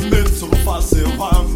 ngizomlobola ngimenze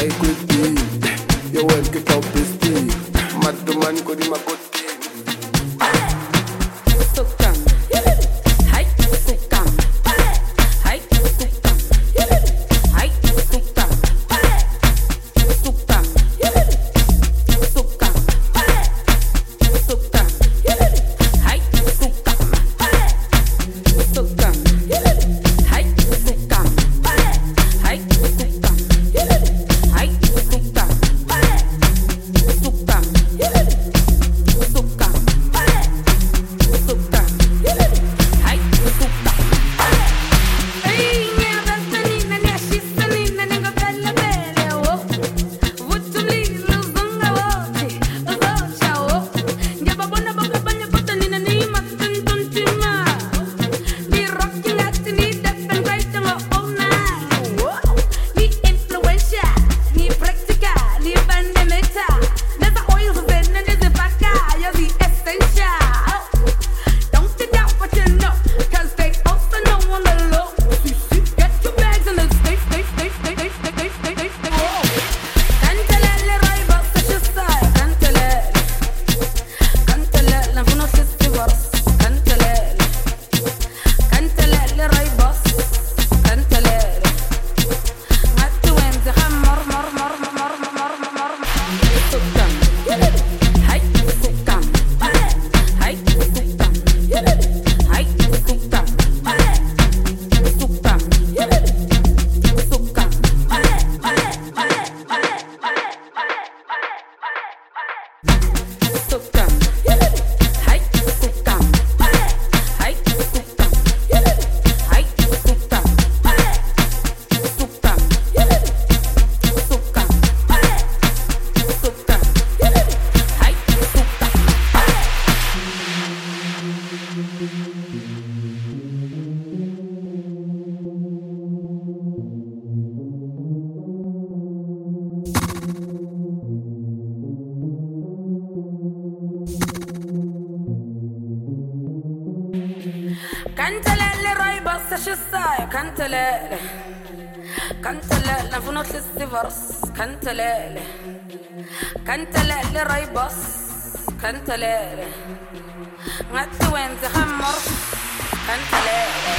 I could be. Your web get up this deep. Mad man, go to my. kantelele kantelele nafuna uhlisa divorce kantelele kantelele rayibos kantelele ngathi wenze hamor kantelele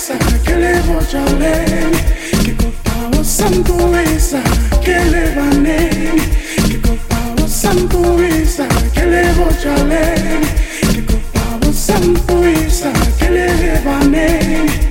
sambuisa que le bochaleni que copawo sambuisa que le vaneni que copawo sambuisa que le bochaleni que copawo sambuisa que le vaneni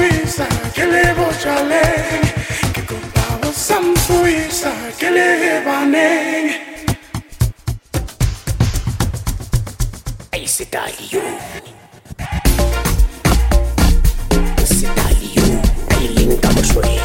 sampuisa que levo chalén que contaba sampuisa que levanén Ese talio. Ese talio Ay linda mochuela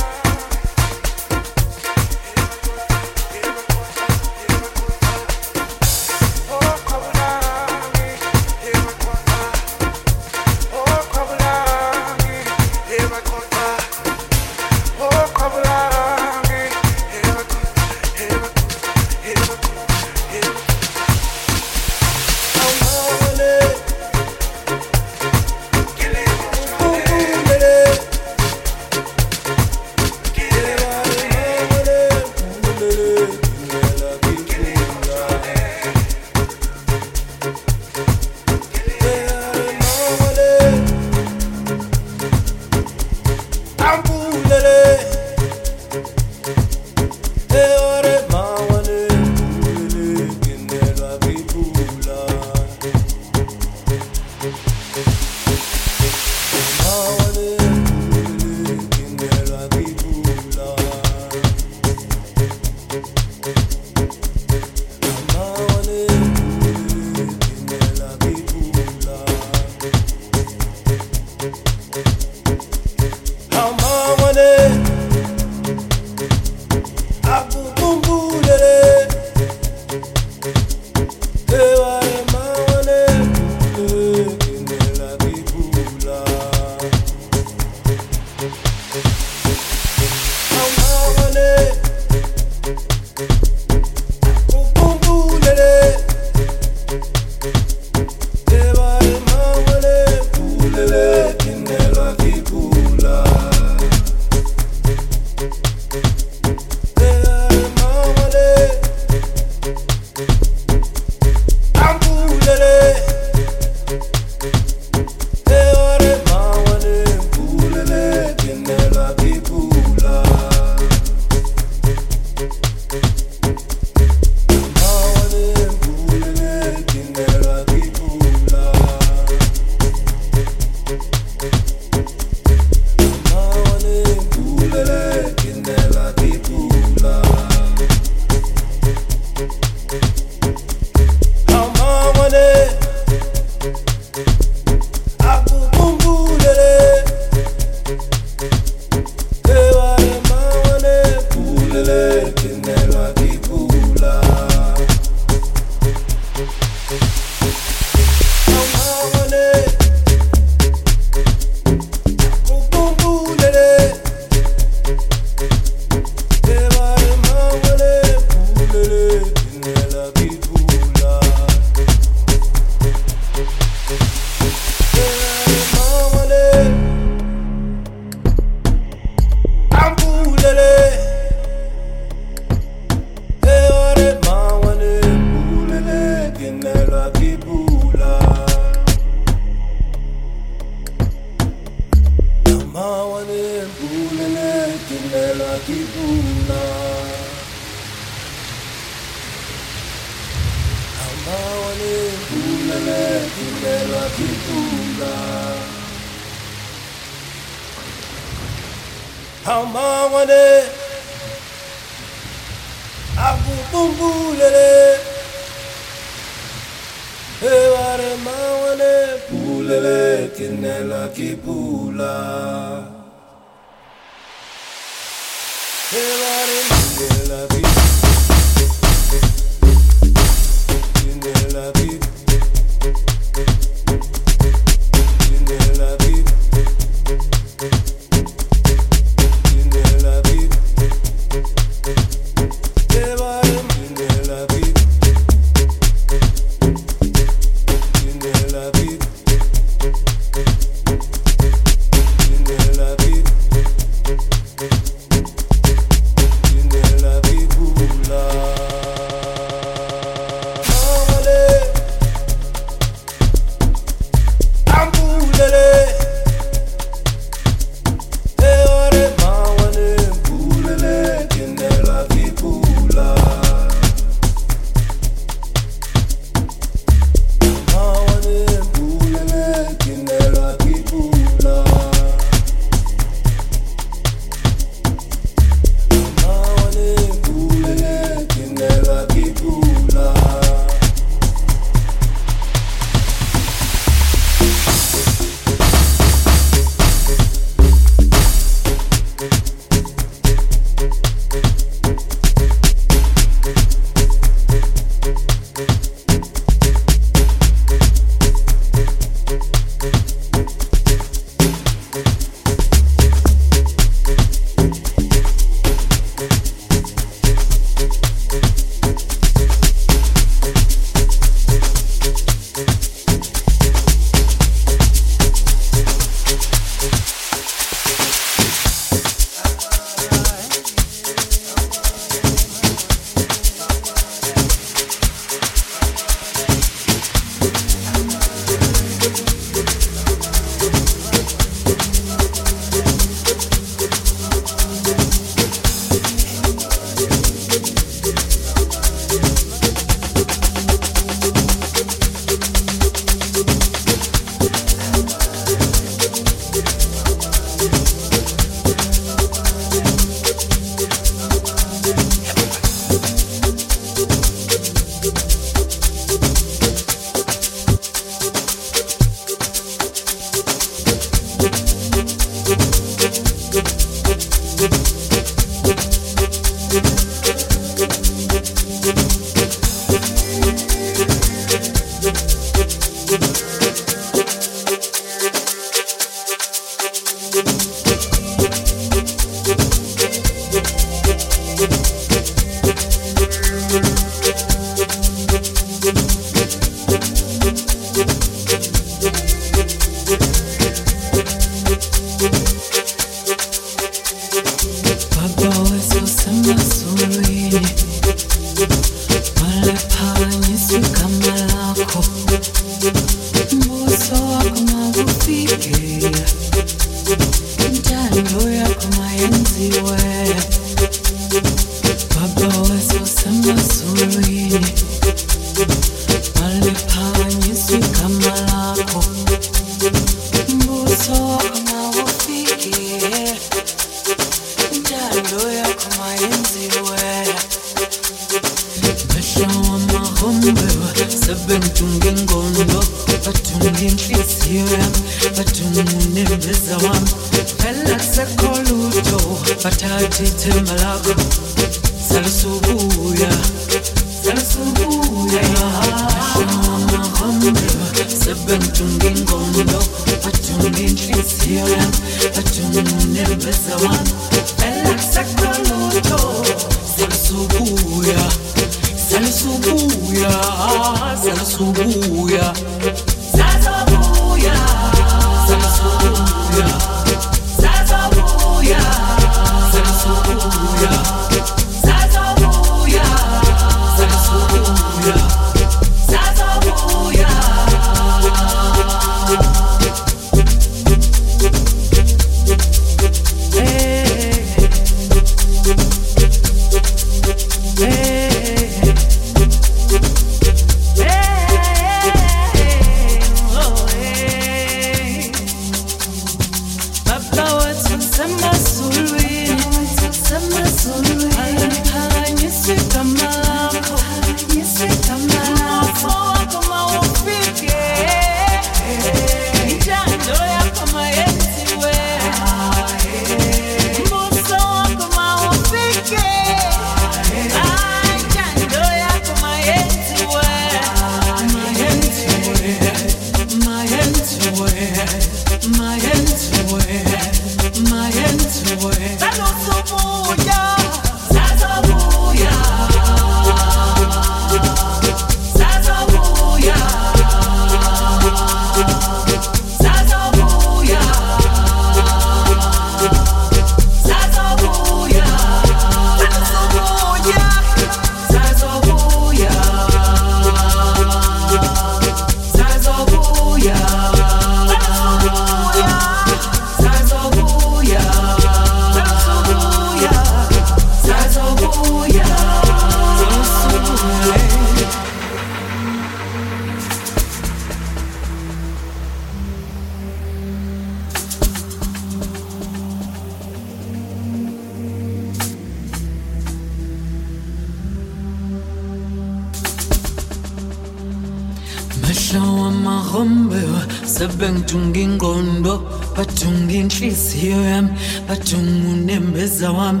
bajonga intliziyo yam bajonga unembeza wam.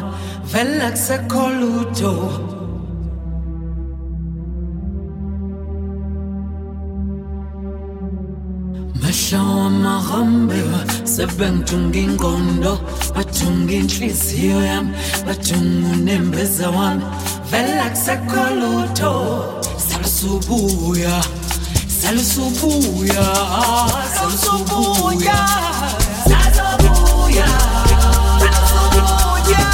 Vele kusekho ludo mehla wamahambewa sebengijonga ingqondo. Bajonga intliziyo yam bajonga unembeza wam. Vele kusekho ludo salusubuya Alusubuya, alusubuya, alusubuya, alusubuya.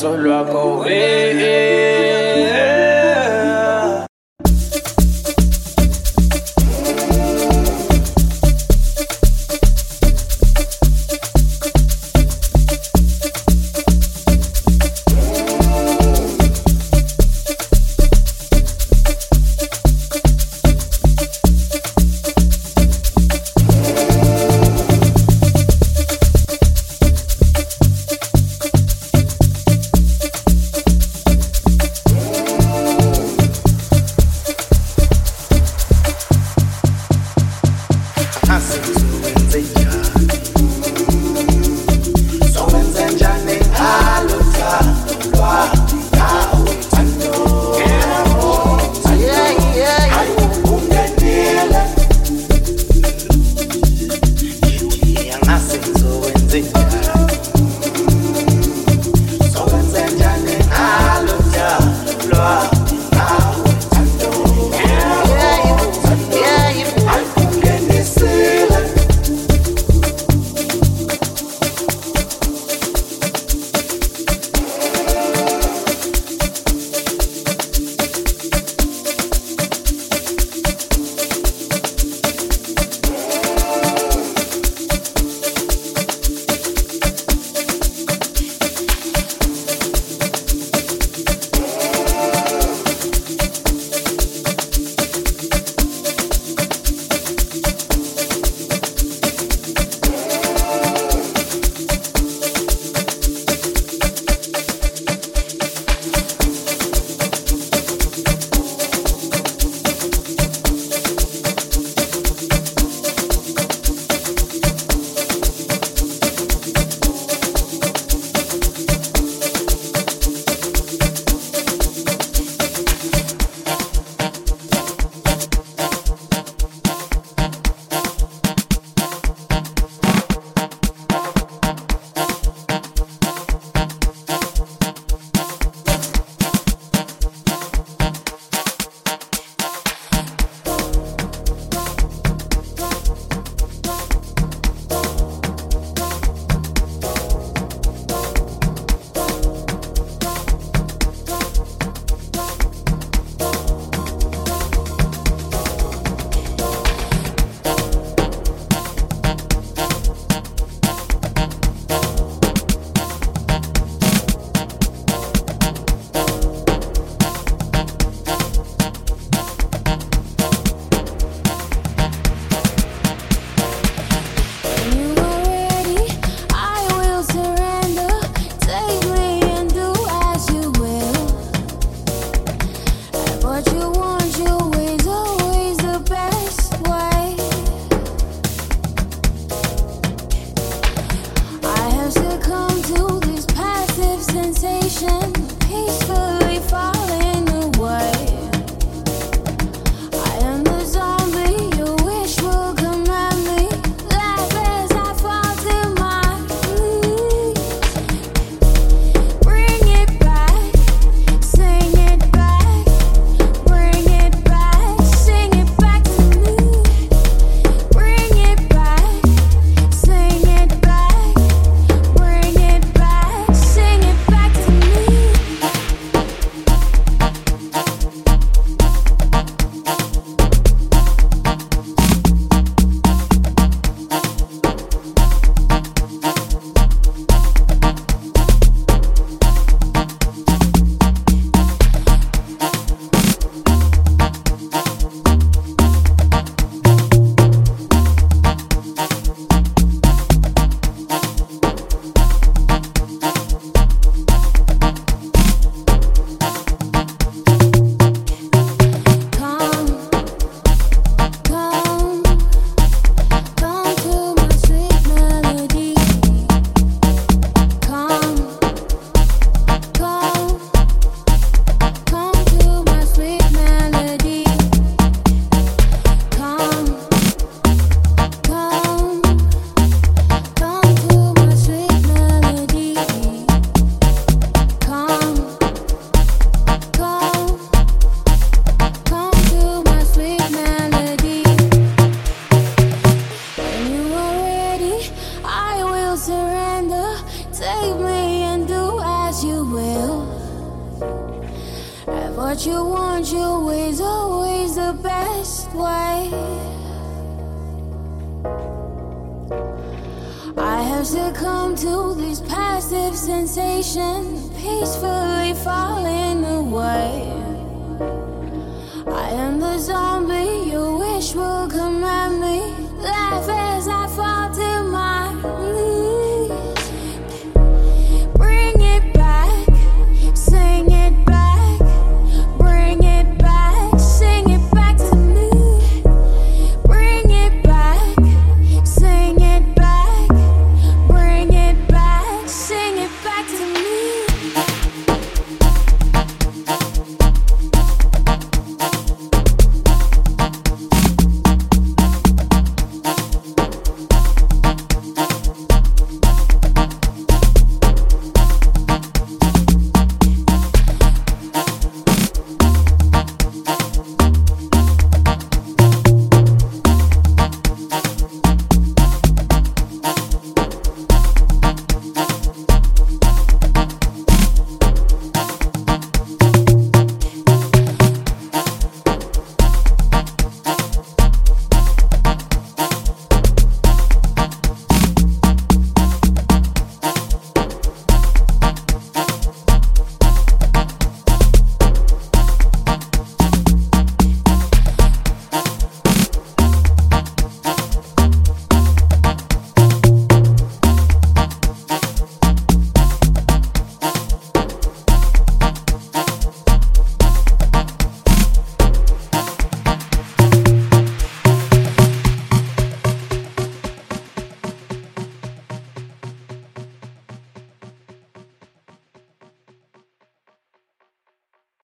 dur. Le And am the zombie you wish will come at me laughing.